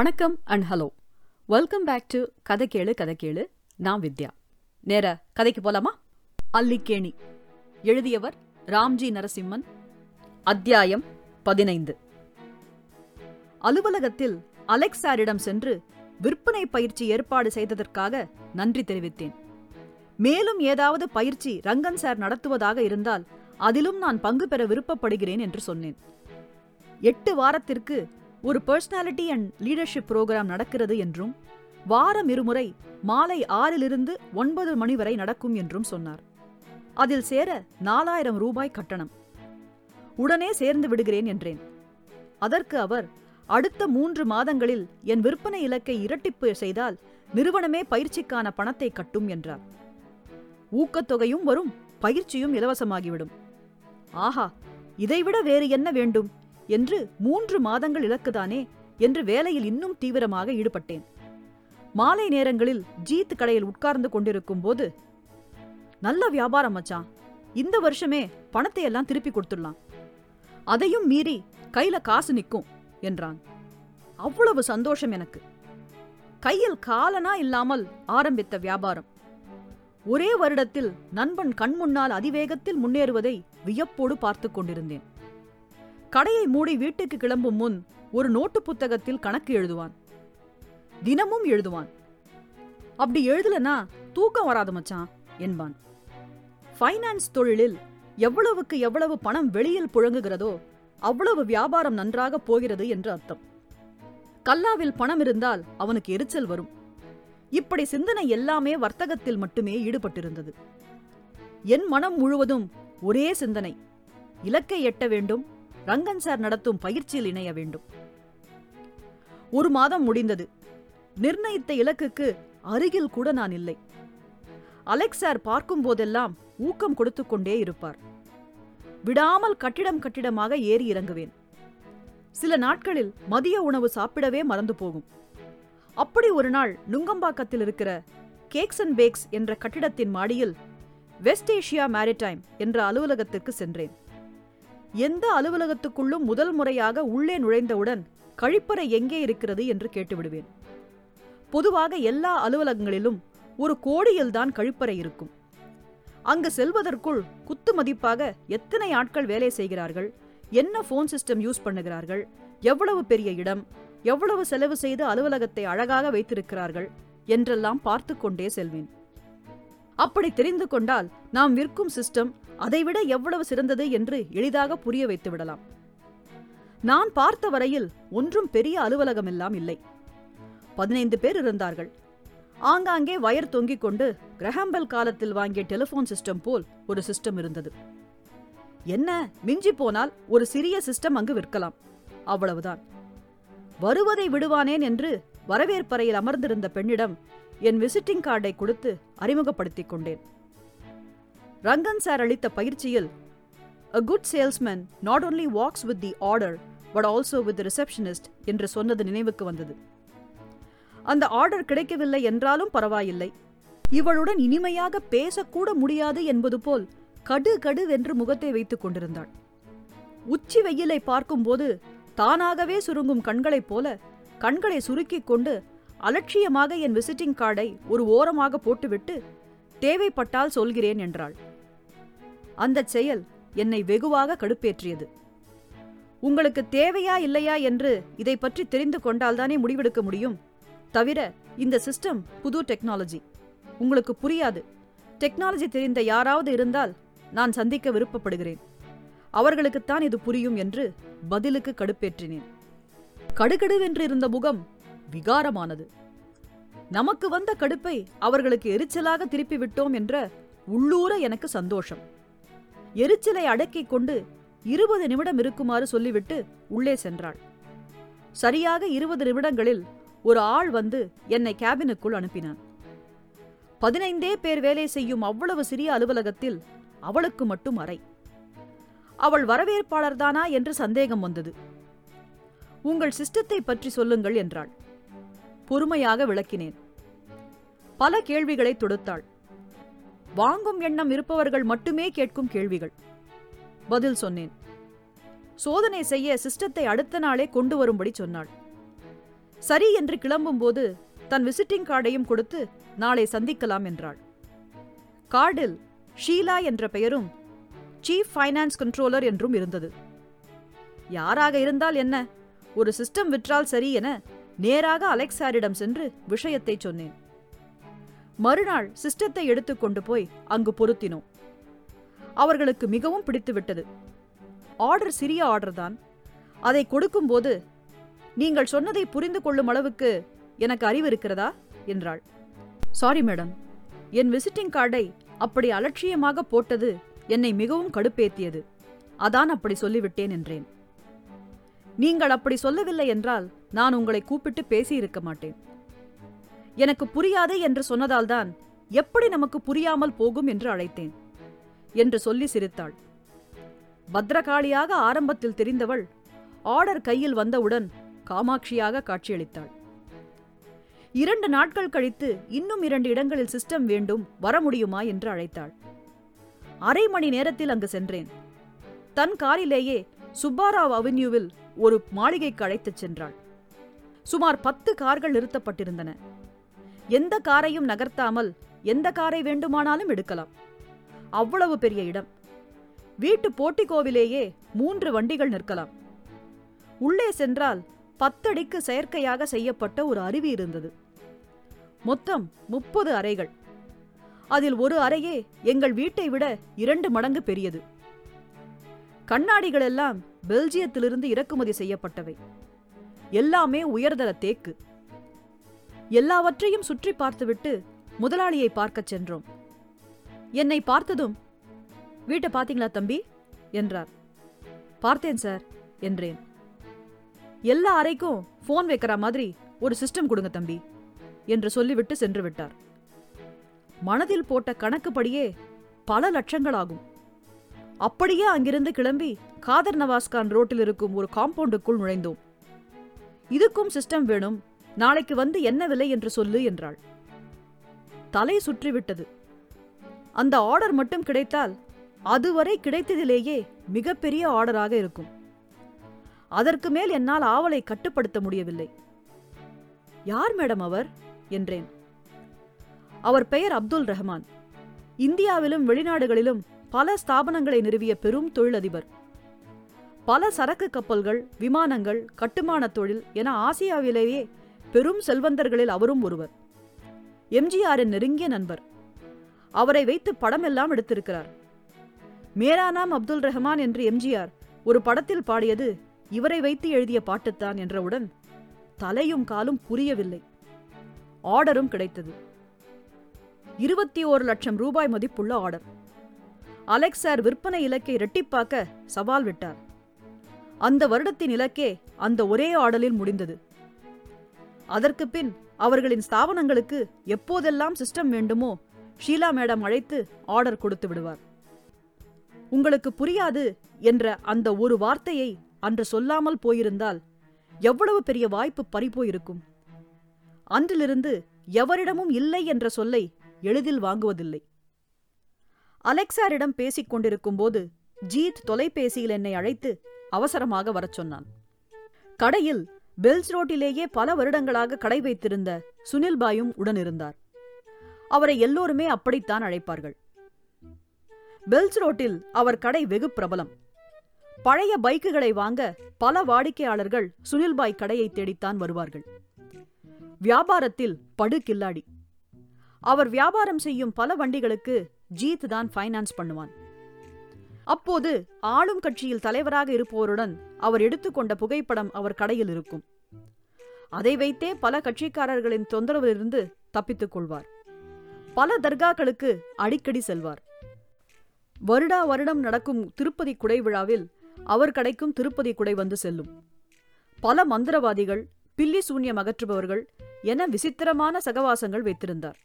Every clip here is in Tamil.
வணக்கம் and hello welcome back to கதை கேளு கதை கேளு. நான் வித்யா. நேர கதைக்கு போலாமா? அல்லிக்கேணி. எழுதியவர் ராம்ஜி நரசிம்மன். அத்தியாயம் பதினைந்து. அலுவலகத்தில் அலெக்ஸ் சாரிடம் சென்று விற்பனை பயிற்சி ஏற்பாடு செய்ததற்காக நன்றி தெரிவித்தேன். மேலும் ஏதாவது பயிற்சி ரங்கன் சார் நடத்துவதாக இருந்தால் அதிலும் நான் பங்கு பெற விருப்பப்படுகிறேன் என்று சொன்னேன். எட்டு வாரத்திற்கு ஒரு பர்சனாலிட்டி அண்ட் லீடர்ஷிப் ப்ரோக்ராம் நடக்கிறது என்றும் வாரம் இருமுறை மாலை ஆறிலிருந்து ஒன்பது மணி வரை நடக்கும் என்றும் சொன்னார். அதில் சேர நாலாயிரம் ரூபாய் கட்டணம். உடனே சேர்ந்து விடுகிறேன் என்றேன். அதற்கு அவர் அடுத்த மூன்று மாதங்களில் என் விற்பனை இலக்கை இரட்டிப்பு செய்தால் நிறுவனமே பயிற்சிக்கான பணத்தை கட்டும் என்றார். ஊக்கத்தொகையும் வரும் பயிற்சியும் இலவசமாகிவிடும். ஆஹா இதைவிட வேறு என்ன வேண்டும்? என்று மூன்று மாதங்கள் இலக்குதானே என்று வேலையில் இன்னும் தீவிரமாக ஈடுபட்டேன். மாலை நேரங்களில் ஜீத் கடையில் உட்கார்ந்து கொண்டிருக்கும் போது நல்ல வியாபாரம் மச்சான். இந்த வருஷமே பணத்தை எல்லாம் திருப்பி கொடுத்துடலாம். அதையும் மீறி கையில காசு நிற்கும் என்றான். அவ்வளவு சந்தோஷம் எனக்கு. கையில் காலனா இல்லாமல் ஆரம்பித்த வியாபாரம். ஒரே வருடத்தில் நண்பன் கண்முன்னால் அதிவேகத்தில் முன்னேறுவதை வியப்போடு பார்த்துக் கொண்டிருந்தேன். கடையை மூடி வீட்டுக்கு கிளம்பும் முன் ஒரு நோட்டு புத்தகத்தில் கணக்கு எழுதுவான். தினமும் எழுதுவான். அப்படி எழுதலனா தூக்கம் வராது மச்சான் என்பான். ஃபைனான்ஸ் தொழிலில் எவ்வளவுக்கு எவ்வளவு பணம் வெளியில் புழங்குகிறதோ அவ்வளவு வியாபாரம் நன்றாக போகிறது என்று அர்த்தம். கல்லாவில் பணம் இருந்தால் அவனுக்கு எரிச்சல் வரும். இப்படி சிந்தனை எல்லாமே வர்த்தகத்தில் மட்டுமே ஈடுபட்டிருந்தது. என் மனம் முழுவதும் ஒரே சிந்தனை இலக்கை எட்ட வேண்டும் ரங்கன் சார் நடத்தும் பயிற்சியில் இணைய வேண்டும். ஒரு மாதம் முடிந்தது. நிர்ணயித்த இலக்குக்கு அருகில் கூட நான் இல்லை. அலெக்ஸ் சார் பார்க்கும் போதெல்லாம் ஊக்கம் கொடுத்து கொண்டே இருப்பார். விடாமல் கட்டிடம் கட்டிடமாக ஏறி இறங்குவேன். சில நாட்களில் மதிய உணவு சாப்பிடவே மறந்து போகும். அப்படி ஒரு நாள் நுங்கம்பாக்கத்தில் இருக்கிற கேக்ஸ் அண்ட் பேக்ஸ் என்ற கட்டிடத்தின் மாடியில் வெஸ்ட் ஏஷியா மேரிடைம் என்ற அலுவலகத்துக்கு சென்றேன். எந்த அலுவலகத்துக்குள்ளும் முதல் முறையாக உள்ளே நுழைந்தவுடன் கழிப்பறை எங்கே இருக்கிறது என்று கேட்டுவிடுவேன். பொதுவாக எல்லா அலுவலகங்களிலும் ஒரு கோடியில்தான் கழிப்பறை இருக்கும். அங்கு செல்வதற்குள் குத்து மதிப்பாக எத்தனை ஆட்கள் வேலை செய்கிறார்கள் என்ன போன் சிஸ்டம் யூஸ் பண்ணுகிறார்கள் எவ்வளவு பெரிய இடம் எவ்வளவு செலவு செய்து அலுவலகத்தை அழகாக வைத்திருக்கிறார்கள் என்றெல்லாம் பார்த்து கொண்டே செல்வேன். அப்படி தெரிந்து கொண்டால் நாம் விற்கும் சிஸ்டம் அதைவிட எவ்வளவு சிறந்தது என்று எளிதாக புரிய வைத்து விடலாம். நான் பார்த்த வரையில் ஒன்றும் பெரிய அலுவலகம் எல்லாம் இல்லை. பதினைந்து பேர் இருந்தார்கள். ஆங்காங்கே வயர் தொங்கிக் கொண்டு கிரஹாம்பெல் காலத்தில் வாங்கிய டெலிபோன் சிஸ்டம் போல் ஒரு சிஸ்டம் இருந்தது. என்ன மிஞ்சி போனால் ஒரு சிறிய சிஸ்டம் அங்கு விற்கலாம். அவ்வளவுதான். வருவதை விடுவானேன் என்று வரவேற்பறையில் அமர்ந்திருந்த பெண்ணிடம் என் விசிட்டிங் கார்டை கொடுத்து அறிமுகப்படுத்திக் கொண்டேன் ரங்கன் சார் அளித்த பயிற்சியில் a good salesman not only walks with the order but also with receptionist என்று சொன்னது நினைவுக்கு வந்தது. அந்த ஆர்டர் கிடைக்கவில்லை என்றாலும் பரவாயில்லை. இவளுடன் இனிமையாக பேசக்கூட முடியாது என்பது போல் கடு கடு வென்று முகத்தை வைத்துக் கொண்டிருந்தாள். உச்சி வெயிலை பார்க்கும்போது தானாகவே சுருங்கும் கண்களைப் போல கண்களை சுருக்கிக் கொண்டு அலட்சியமாக என் விசிட்டிங் கார்டை ஒரு ஓரமாக போட்டுவிட்டு தேவைப்பட்டால் சொல்கிறேன் என்றாள். அந்தச் செயல் என்னை வெகுவாக கடுப்பேற்றியது. உங்களுக்கு தேவையா இல்லையா என்று இதை பற்றி தெரிந்து கொண்டால்தானே முடிவெடுக்க முடியும். தவிர இந்த சிஸ்டம் புது டெக்னாலஜி. உங்களுக்கு புரியாது. டெக்னாலஜி தெரிந்த யாராவது இருந்தால் நான் சந்திக்க விருப்பப்படுகிறேன். அவர்களுக்குத்தான் இது புரியும் என்று பதிலுக்கு கடுப்பேற்றினேன். கடுகடுவென்று இருந்த முகம் விகாரமானது. நமக்கு வந்த கடுப்பை அவர்களுக்கு எரிச்சலாக திருப்பி விட்டோம் என்ற உள்ளூர எனக்கு சந்தோஷம். எரிச்சலை அடக்கிக் கொண்டு இருபது நிமிடம் இருக்குமாறு சொல்லிவிட்டு உள்ளே சென்றாள். சரியாக இருபது நிமிடங்களில் ஒரு ஆள் வந்து என்னை கேபினுக்குள் அனுப்பினான். பதினைந்தே பேர் வேலை செய்யும் அவ்வளவு சிறிய அலுவலகத்தில் அவளுக்கு மட்டும் அறை. அவள் வரவேற்பாளர்தானா என்று சந்தேகம் வந்தது. உங்கள் சிஸ்டத்தை பற்றி சொல்லுங்கள் என்றாள். பொறுமையாக விளக்கினேன். பல கேள்விகளை தொடுத்தாள். வாங்கும் எண்ணம் இருப்பவர்கள் மட்டுமே கேட்கும் கேள்விகள். பதில் சொன்னேன். சோதனை செய்ய சிஸ்டத்தை அடுத்த நாளே கொண்டு வரும்படி சொன்னாள். சரி என்று கிளம்பும்போது தன் விசிட்டிங் கார்டையும் கொடுத்து நாளை சந்திக்கலாம் என்றாள். கார்டில் ஷீலா என்ற பெயரும் சீஃப் ஃபைனான்ஸ் கண்ட்ரோலர் என்றும் இருந்தது. யாராக இருந்தால் என்ன? ஒரு சிஸ்டம் விற்றால் சரி என நேராக அலெக்சாரிடம் சென்று விஷயத்தை சொன்னேன். மறுநாள் சிஸ்டத்தை எடுத்துக்கொண்டு போய் அங்கு பொருத்தினோம். அவர்களுக்கு மிகவும் பிடித்துவிட்டது. ஆர்டர் சிறிய ஆர்டர் தான். அதை கொடுக்கும்போது நீங்கள் சொன்னதை புரிந்து கொள்ளும் அளவுக்கு எனக்கு அறிவு இருக்கிறதா? என்றாள். சாரி மேடம் என் விசிட்டிங் கார்டை அப்படி அலட்சியமாக போட்டது என்னை மிகவும் கடுப்பேத்தியது. அதான் அப்படி சொல்லிவிட்டேன் என்றேன். நீங்கள் அப்படி சொல்லவில்லை என்றால் நான் உங்களை கூப்பிட்டு பேசியிருக்க மாட்டேன். எனக்கு புரியாது என்று சொன்னதால்தான் எப்படி நமக்கு புரியாமல் போகும் என்று அழைத்தேன் என்று சொல்லி சிரித்தாள். பத்ரகாளியாக ஆரம்பத்தில் தெரிந்தவள் ஆர்டர் கையில் வந்தவுடன் காமாட்சியாக காட்சியளித்தாள். இரண்டு நாட்கள் கழித்து இன்னும் இரண்டு இடங்களில் சிஸ்டம் வேண்டும் வர முடியுமா? என்று அழைத்தாள். அரை மணி நேரத்தில் அங்கு சென்றேன். தன் காரிலேயே சுப்பாராவ் அவென்யூவில் ஒரு மாளிகைக்கு அழைத்துச் சென்றாள். சுமார் பத்து கார்கள் நிறுத்தப்பட்டிருந்தன. எந்த காரையும் நகர்த்தாமல் எந்த காரை வேண்டுமானாலும் எடுக்கலாம். அவ்வளவு பெரிய இடம். வீட்டு போட்டிக்கோவிலேயே மூன்று வண்டிகள் நிற்கலாம். உள்ளே சென்றால் பத்தடிக்கு செயற்கையாக செய்யப்பட்ட ஒரு அருவி இருந்தது. மொத்தம் முப்பது அறைகள். அதில் ஒரு அறையே எங்கள் வீட்டை விட இரண்டு மடங்கு பெரியது. கண்ணாடிகள் எல்லாம் பெல்ஜியத்திலிருந்து இறக்குமதி செய்யப்பட்டவை. எல்லாமே உயர்தர தேக்கு. எல்லாவற்றையும் சுற்றி பார்த்துவிட்டு முதலாளியை பார்க்கச் சென்றோம். என்னை பார்த்ததும் வீட்டை பார்த்தீங்களா தம்பி? என்றார். பார்த்தேன் சார் என்றேன். எல்லா அறைக்கும் ஃபோன் வைக்கிற மாதிரி ஒரு சிஸ்டம் கொடுங்க தம்பி என்று சொல்லிவிட்டு சென்று விட்டார். மனதில் போட்ட கணக்குப்படியே பல லட்சங்கள் ஆகும் அப்படியே அங்கிருந்து கிளம்பி காதர் நவாஸ்கான் ரோட்டில் இருக்கும் ஒரு காம்பவுண்டுக்குள் நுழைந்தோம். இதுக்கும் சிஸ்டம் வேணும். நாளைக்கு வந்து என்ன விலை என்று சொல்லு என்றாள். தலை சுற்றிவிட்டது. அந்த ஆர்டர் மட்டும் கிடைத்தால் அதுவரை கிடைத்ததிலேயே மிகப்பெரிய ஆர்டராக இருக்கும். அதற்கு மேல் என்னால் ஆவலை கட்டுப்படுத்த முடியவில்லை. யார் மேடம் அவர்? என்றேன். அவர் பெயர் அப்துல் ரஹ்மான். இந்தியாவிலும் வெளிநாடுகளிலும் பல ஸ்தாபனங்களை நிறுவிய பெரும் தொழிலதிபர். பல சரக்கு கப்பல்கள் விமானங்கள் கட்டுமான தொழில் என ஆசியாவிலேயே பெரும் செல்வந்தர்களில் அவரும் ஒருவர். எம்ஜிஆரின் நெருங்கிய நண்பர். அவரை வைத்து படமெல்லாம் எடுத்திருக்கிறார். மேரா நாம் அப்துல் ரஹ்மான் என்று எம்ஜிஆர் ஒரு படத்தில் பாடியது இவரை வைத்து எழுதிய பாட்டுத்தான் என்றவுடன் தலையும் காலும் புரியவில்லை. ஆர்டரும் கிடைத்தது. இருபத்தி ஓரு லட்சம் ரூபாய் மதிப்புள்ள ஆர்டர். அலெக்ஸ் சார் விற்பனை இலக்கை இரட்டிப்பாக்க சவால் விட்டார். அந்த வருடத்தின் இலக்கே அந்த ஒரே ஆடலில் முடிந்தது. அதற்கு பின் அவர்களின் ஸ்தாபனங்களுக்கு எப்போதெல்லாம் சிஸ்டம் வேண்டுமோ ஷீலா மேடம் அழைத்து ஆர்டர் கொடுத்து விடுவார். உங்களுக்கு புரியாது என்ற அந்த ஒரு வார்த்தையை அன்று சொல்லாமல் போயிருந்தால் எவ்வளவு பெரிய வாய்ப்பு பறிபோயிருக்கும். அன்றிலிருந்து எவரிடமும் இல்லை என்ற சொல்லை எளிதில் வாங்குவதில்லை. அலெக்சாரிடம் பேசிக் கொண்டிருக்கும்போது ஜீத் தொலைபேசியில் என்னை அழைத்து அவசரமாக வரச் சொன்னான். கடையில் பெல்ஸ் ரோட்டிலேயே பல வருடங்களாக கடை வைத்திருந்த சுனில்பாயும் உடனிருந்தார் அவரை எல்லோருமே அப்படித்தான் அழைப்பார்கள். பெல்ஸ் ரோட்டில் அவர் கடை வெகு பிரபலம். பழைய பைக்குகளை வாங்க பல வாடிக்கையாளர்கள் சுனில்பாய் கடையை தேடித்தான் வருவார்கள். வியாபாரத்தில் படு கில்லாடி. அவர் வியாபாரம் செய்யும் பல வண்டிகளுக்கு ஜீத் தான் ஃபைனான்ஸ் பண்ணுவான். அப்போது ஆளும் கட்சியில் தலைவராக இருப்பவருடன் அவர் எடுத்துக்கொண்ட புகைப்படம் அவர் கடையில் இருக்கும். அதை வைத்தே பல கட்சிக்காரர்களின் தொந்தரவிலிருந்து தப்பித்துக் கொள்வார். பல தர்காக்களுக்கு அடிக்கடி செல்வார். வருடா வருடம் நடக்கும் திருப்பதி குடை விழாவில் அவர் கடைக்கும் திருப்பதி குடை வந்து செல்லும். பல மந்திரவாதிகள் பில்லி சூன்யம் அகற்றுபவர்கள் என விசித்திரமான சகவாசங்கள் வைத்திருந்தார்.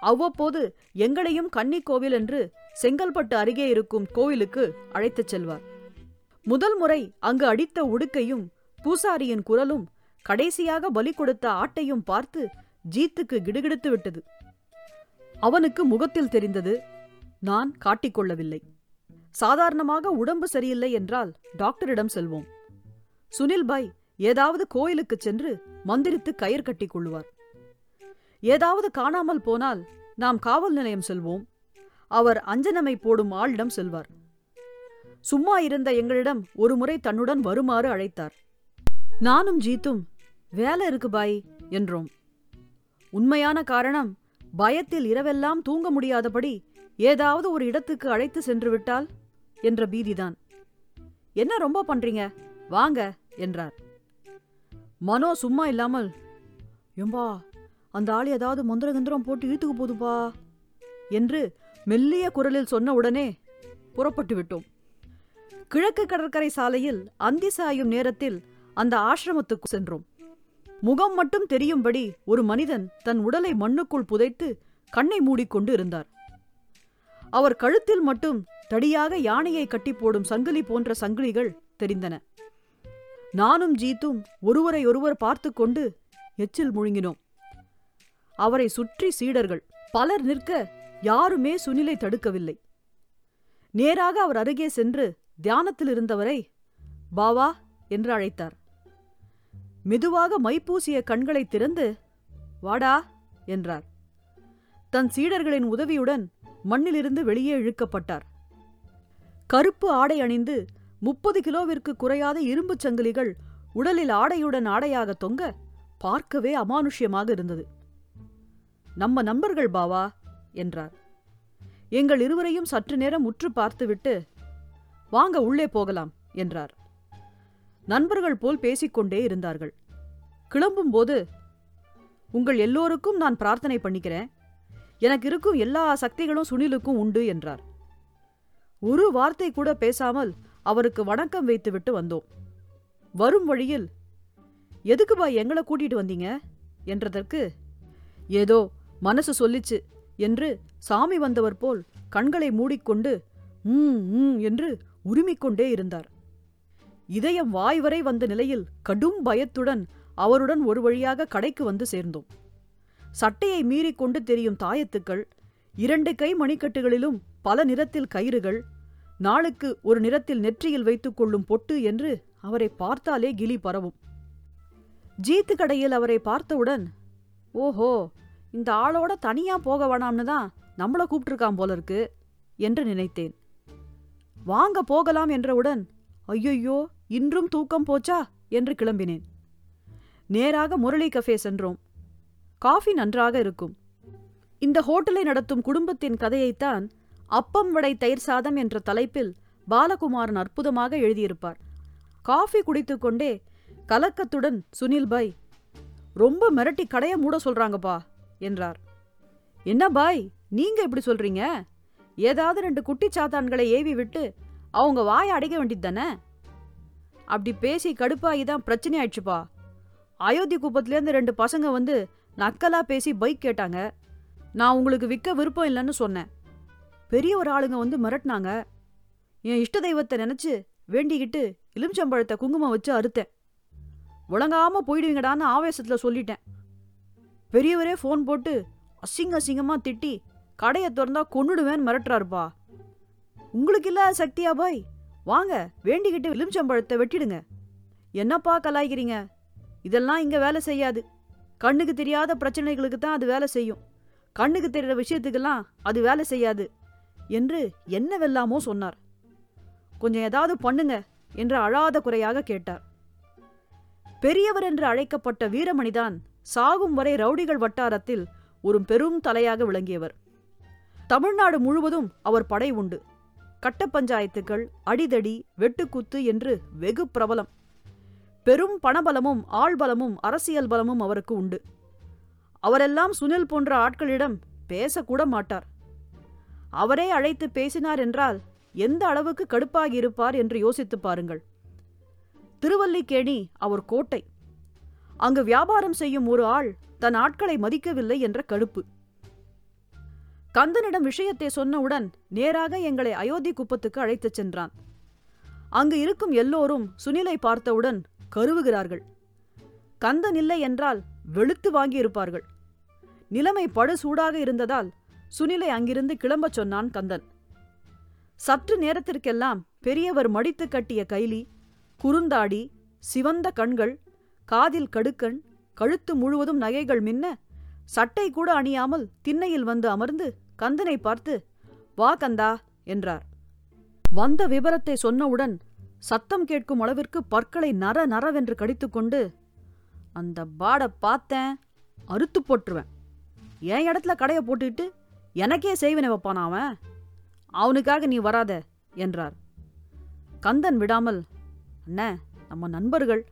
அவ்வப்போது எங்களையும் கன்னி கோவில் என்று செங்கல்பட்டு அருகே இருக்கும் கோவிலுக்கு அழைத்துச் செல்வார். முதல் முறை அங்கு அடித்த உடுக்கையும் பூசாரியின் குரலும் கடைசியாக பலி கொடுத்த ஆட்டையும் பார்த்து ஜீத்துக்கு கிடுகிடுத்து விட்டது. அவனுக்கு முகத்தில் தெரிந்தது நான் காட்டிக்கொள்ளவில்லை சாதாரணமாக உடம்பு சரியில்லை என்றால் டாக்டரிடம் செல்வோம். சுனில் பாய் ஏதாவது கோயிலுக்குச் சென்று மந்திரித்து கயிறு கட்டிக் கொள்ளுவார். ஏதாவது காணாமல் போனால் நாம் காவல் நிலையம் செல்வோம். அவர் அஞ்சனமை போடும் ஆளிடம் செல்வார். சும்மா இருந்த எங்களிடம் ஒருமுறை தன்னுடன் வருமாறு அழைத்தார். நானும் ஜீத்தும் வேலை இருக்கு பாய் என்றோம். உண்மையான காரணம் பயத்தில் இரவெல்லாம் தூங்க முடியாதபடி ஏதாவது ஒரு இடத்துக்கு அழைத்து சென்று விட்டால் என்ற பீதிதான். என்ன ரொம்ப பண்றீங்க? வாங்க என்றார். மனோ சும்மா இல்லாமல் எம்பா அந்த ஆள் ஏதாவது மந்திரகந்திரம் போட்டு இழுத்துக்கு போதுப்பா என்று மெல்லிய குரலில் சொன்ன உடனே புறப்பட்டு விட்டோம். கிழக்கு கடற்கரை சாலையில் அந்தி சாயும் நேரத்தில் அந்த ஆசிரமத்துக்கு சென்றோம். முகம் மட்டும் தெரியும்படி ஒரு மனிதன் தன் உடலை மண்ணுக்குள் புதைத்து கண்ணை மூடிக்கொண்டு இருந்தார். அவர் கழுத்தில் மட்டும் தடியாக யானையை கட்டி போடும் சங்கிலி போன்ற சங்கிலிகள் தெரிந்தன. நானும் ஜீத்தும் ஒருவரை ஒருவர் பார்த்து கொண்டு எச்சில் முழுங்கினோம். அவரை சுற்றி சீடர்கள். பலர் நிற்க யாருமே சுனிலை தடுக்கவில்லை. நேராக அவர் அருகே சென்று தியானத்தில் இருந்தவரை பாவா என்று அழைத்தார். மெதுவாக மைப்பூசிய கண்களை திறந்து வாடா என்றார். தன் சீடர்களின் உதவியுடன் மண்ணிலிருந்து வெளியே இழுக்கப்பட்டார். கருப்பு ஆடை அணிந்து முப்பது கிலோவிற்கு குறையாத இரும்புச் சங்கிலிகள் உடலில் ஆடையுடன் ஆடையாக தொங்க பார்க்கவே அமானுஷ்யமாக இருந்தது. நம்ம நண்பர்கள் பாவா என்றார். எங்கள் இருவரையும் சற்று நேரம் உற்று பார்த்துவிட்டு வாங்க உள்ளே போகலாம் என்றார். நண்பர்கள் போல் பேசிக்கொண்டே இருந்தார்கள். கிளம்பும்போது உங்கள் எல்லோருக்கும் நான் பிரார்த்தனை பண்ணிக்கிறேன். எனக்கு இருக்கும் எல்லா சக்திகளும் சுனிலுக்கும் உண்டு என்றார். ஒரு வார்த்தை கூட பேசாமல் அவருக்கு வணக்கம் வைத்துவிட்டு வந்தோம். வரும் வழியில் எதுக்கு பா எங்களை கூட்டிட்டு வந்தீங்க? என்றதற்கு ஏதோ மனசு சொல்லிச்சு என்று சாமி வந்தவர் போல் கண்களை மூடிக்கொண்டு ம் ம் என்று உருமிக்கொண்டே இருந்தார். இதயம் வாய் வரை வந்த நிலையில் கடும் பயத்துடன் அவருடன் ஒரு வழியாக கடைக்கு வந்து சேர்ந்தோம். சட்டையை மீறிக்கொண்டு தெரியும் தாயத்துக்கள் இரண்டு கை மணிக்கட்டுகளிலும் பல நிறத்தில் கயிறுகள் நாளுக்கு ஒரு நிறத்தில் நெற்றியில் வைத்துக் கொள்ளும் பொட்டு என்று அவரை பார்த்தாலே கிளி பரவும். ஜீத்து கடையில் அவரை பார்த்தவுடன் ஓஹோ இந்த ஆளோட தனியா போக வேணாம்னு தான் நம்மள கூப்பிட்டுருக்கான் போல இருக்கு என்று நினைத்தேன். வாங்க போகலாம் என்றவுடன் ஐயையோ இன்றும் தூக்கம் போச்சா? என்று கிளம்பினேன். நேராக முரளி கஃபே சென்றோம். காஃபி நன்றாக இருக்கும். இந்த ஹோட்டலை நடத்தும் குடும்பத்தின் கதையைத்தான் அப்பம் வடை தயிர் சாதம் என்ற தலைப்பில் பாலகுமாரன் அற்புதமாக எழுதியிருப்பார். காஃபி குடித்துக்கொண்டே கலக்கத்துடன் சுனில் பாய் ரொம்ப மிரட்டி கடைய மூட சொல்றாங்கப்பா. என்றார். என்ன பாய் நீங்க இப்படி சொல்றீங்க? ஏதாவது ரெண்டு குட்டி சாத்தான்களை ஏவி விட்டு அவங்க வாயை அடைக்க வேண்டியது தானே? அப்படி பேசி கடுப்பாகி தான் பிரச்சனை ஆயிடுச்சுப்பா. அயோத்தி குப்பத்துலேருந்து ரெண்டு பசங்க வந்து நக்கலா பேசி பைக் கேட்டாங்க. நான் உங்களுக்கு விற்க விருப்பம் இல்லைன்னு சொன்னேன். பெரிய ஒரு ஆளுங்க வந்து மிரட்டினாங்க. என் இஷ்ட தெய்வத்தை நினைச்சு வேண்டிக்கிட்டு எலுமிச்சம்பழத்தை குங்குமம் வச்சு அறுத்தேன். உழங்காம போயிடுவீங்கடான்னு ஆவேசத்துல சொல்லிட்டேன். பெரியவரே ஃபோன் போட்டு அசிங்க அசிங்கமாக திட்டி கடையை திறந்தா கொன்னுடுவேன்னு மிரட்டுறாருப்பா. உங்களுக்கு இல்லாத சக்தியா பாய்? வாங்க வேண்டிக்கிட்டு எலுமிச்சம்பழத்தை வெட்டிடுங்க. என்னப்பா கலாய்க்கிறீங்க? இதெல்லாம் இங்கே வேலை செய்யாது. கண்ணுக்கு தெரியாத பிரச்சனைகளுக்கு தான் அது வேலை செய்யும். கண்ணுக்கு தெரிகிற விஷயத்துக்கெல்லாம் அது வேலை செய்யாது என்று என்னவெல்லாமோ சொன்னார். கொஞ்சம் ஏதாவது பண்ணுங்க என்று அழாத குறையாக கேட்டார். பெரியவர் என்று அழைக்கப்பட்ட வீரமணிதான் சாகும் வரை ரவுடிகள் வட்டாரத்தில் ஒரு பெரும் தலையாக விளங்கியவர். தமிழ்நாடு முழுவதும் அவர் படை உண்டு. கட்ட பஞ்சாயத்துக்கள் அடிதடி வெட்டுக்குத்து என்று வெகு பிரபலம். பெரும் பணபலமும் ஆள்பலமும் அரசியல் பலமும் அவருக்கு உண்டு. அவரெல்லாம் சுனில் போன்ற ஆட்களிடம் பேசக்கூட மாட்டார். அவரே அழைத்து பேசினார் என்றால் எந்த அளவுக்கு கடுப்பாகி இருப்பார் என்று யோசித்துப் பாருங்கள். திருவல்லிக்கேணி அவர் கோட்டை. அங்கு வியாபாரம் செய்யும் ஒரு ஆள் தன் ஆட்களை மதிக்கவில்லை என்ற கடுப்பு. கந்தனிடம் விஷயத்தை சொன்னவுடன் நேராக எங்களை அயோத்தி குப்பத்துக்கு அழைத்துச் சென்றான். அங்கு இருக்கும் எல்லோரும் சுனிலை பார்த்தவுடன் கருவுகிறார்கள். கந்தன் இல்லை என்றால் வெளுத்து வாங்கியிருப்பார்கள். நிலைமை படு சூடாக இருந்ததால் சுனிலை அங்கிருந்து கிளம்பச் சொன்னான் கந்தன். சற்று நேரத்திற்கெல்லாம் பெரியவர் மடித்து கட்டிய கைலி குறுந்தாடி சிவந்த கண்கள் காதில் கடுக்கண் கழுத்து முழுவதும் நகைகள் மின்ன சட்டை கூட அணியாமல் திண்ணையில் வந்து அமர்ந்து கந்தனை பார்த்து வா கந்தா என்றார். வந்த விபரத்தை சொன்னவுடன் சத்தம் கேட்கும் அளவிற்கு பற்களை நர நரவென்று கடித்துக்கொண்டு அந்த பாட பார்த்தேன் அறுத்து போட்டுருவேன். என் இடத்துல கடையை போட்டுக்கிட்டு எனக்கே செய்வனை வைப்பான் அவன்? அவனுக்காக நீ வராத என்றார். கந்தன் விடாமல் அண்ணே நம்ம நண்பர்கள்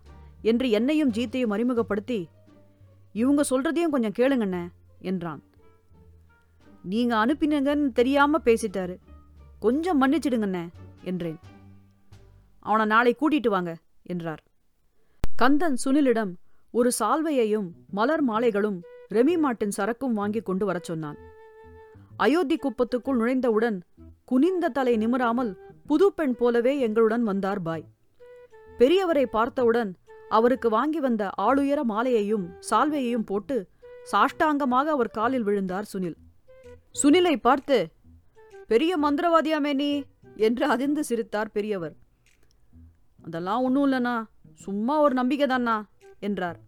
என்று என்னையும் ஜீத்தையும் அறிமுகப்படுத்தி இவங்க சொல்றதையும் கொஞ்சம் கேளுங்கண்ண என்றான். நீங்க அனுப்பினங்கன்னு தெரியாம பேசிட்டாரு. கொஞ்சம் மன்னிச்சிடுங்கண்ண என்றேன். அவனை நாளை கூட்டிட்டு வாங்க என்றார். கந்தன் சுனிலிடம் ஒரு சால்வையையும் மலர் மாலைகளும் ரெமி மாட்டின் சரக்கும் வாங்கி கொண்டு வரச் சொன்னான். அயோத்தி குப்பத்துக்குள் நுழைந்தவுடன் குனிந்த தலை நிமிராமல் புதுப்பெண் போலவே எங்களுடன் வந்தார் பாய். பெரியவரை பார்த்தவுடன் அவருக்கு வாங்கி வந்த ஆளுயர மாலையையும் சால்வையையும் போட்டு சாஷ்டாங்கமாக அவர் காலில் விழுந்தார் சுனில். சுனிலை பார்த்து பெரிய மந்திரவாதியாமே நீ என்று அதிர்ந்து சிரித்தார் பெரியவர். அதெல்லாம் ஒன்றும் இல்லைண்ணா சும்மா ஒரு நம்பிக்கை தானா என்றார்.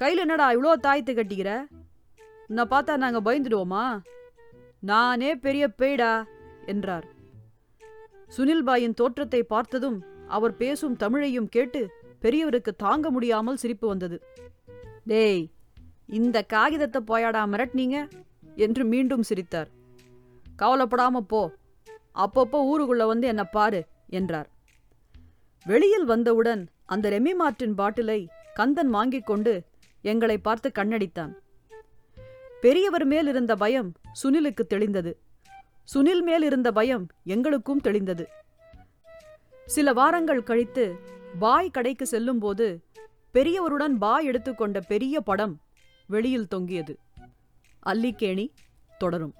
கையில் என்னடா இவ்வளோ தாய்த்து கட்டிக்கிற உன்னை பார்த்தா நாங்கள் பயந்துடுவோமா? நானே பெரிய பேய்டா என்றார். சுனில்பாயின் தோற்றத்தை பார்த்ததும் அவர் பேசும் தமிழையும் கேட்டு பெரியவருக்கு தாங்க முடியாமல் சிரிப்பு வந்தது. டேய் இந்த காகிதத்தை போயாடா மிரட்டினீங்க என்று மீண்டும் சிரித்தார். கவலைப்படாம போ. அப்பப்போ ஊருக்குள்ள வந்து என்ன பாரு என்றார். வெளியில் வந்தவுடன் அந்த ரெமி மார்ட்டின் பாட்டிலை கந்தன் வாங்கிக் கொண்டு எங்களை பார்த்து கண்ணடித்தான். பெரியவர் மேல் இருந்த பயம் சுனிலுக்கு தெளிந்தது. சுனில் மேல் இருந்த பயம் எங்களுக்கும் தெளிந்தது. சில வாரங்கள் கழித்து பாய் கடைக்கு செல்லும்போது பெரியவருடன் பாய் எடுத்துக்கொண்ட பெரிய படம் வெளியில் தொங்கியது. அல்லிக்கேணி தொடரும்.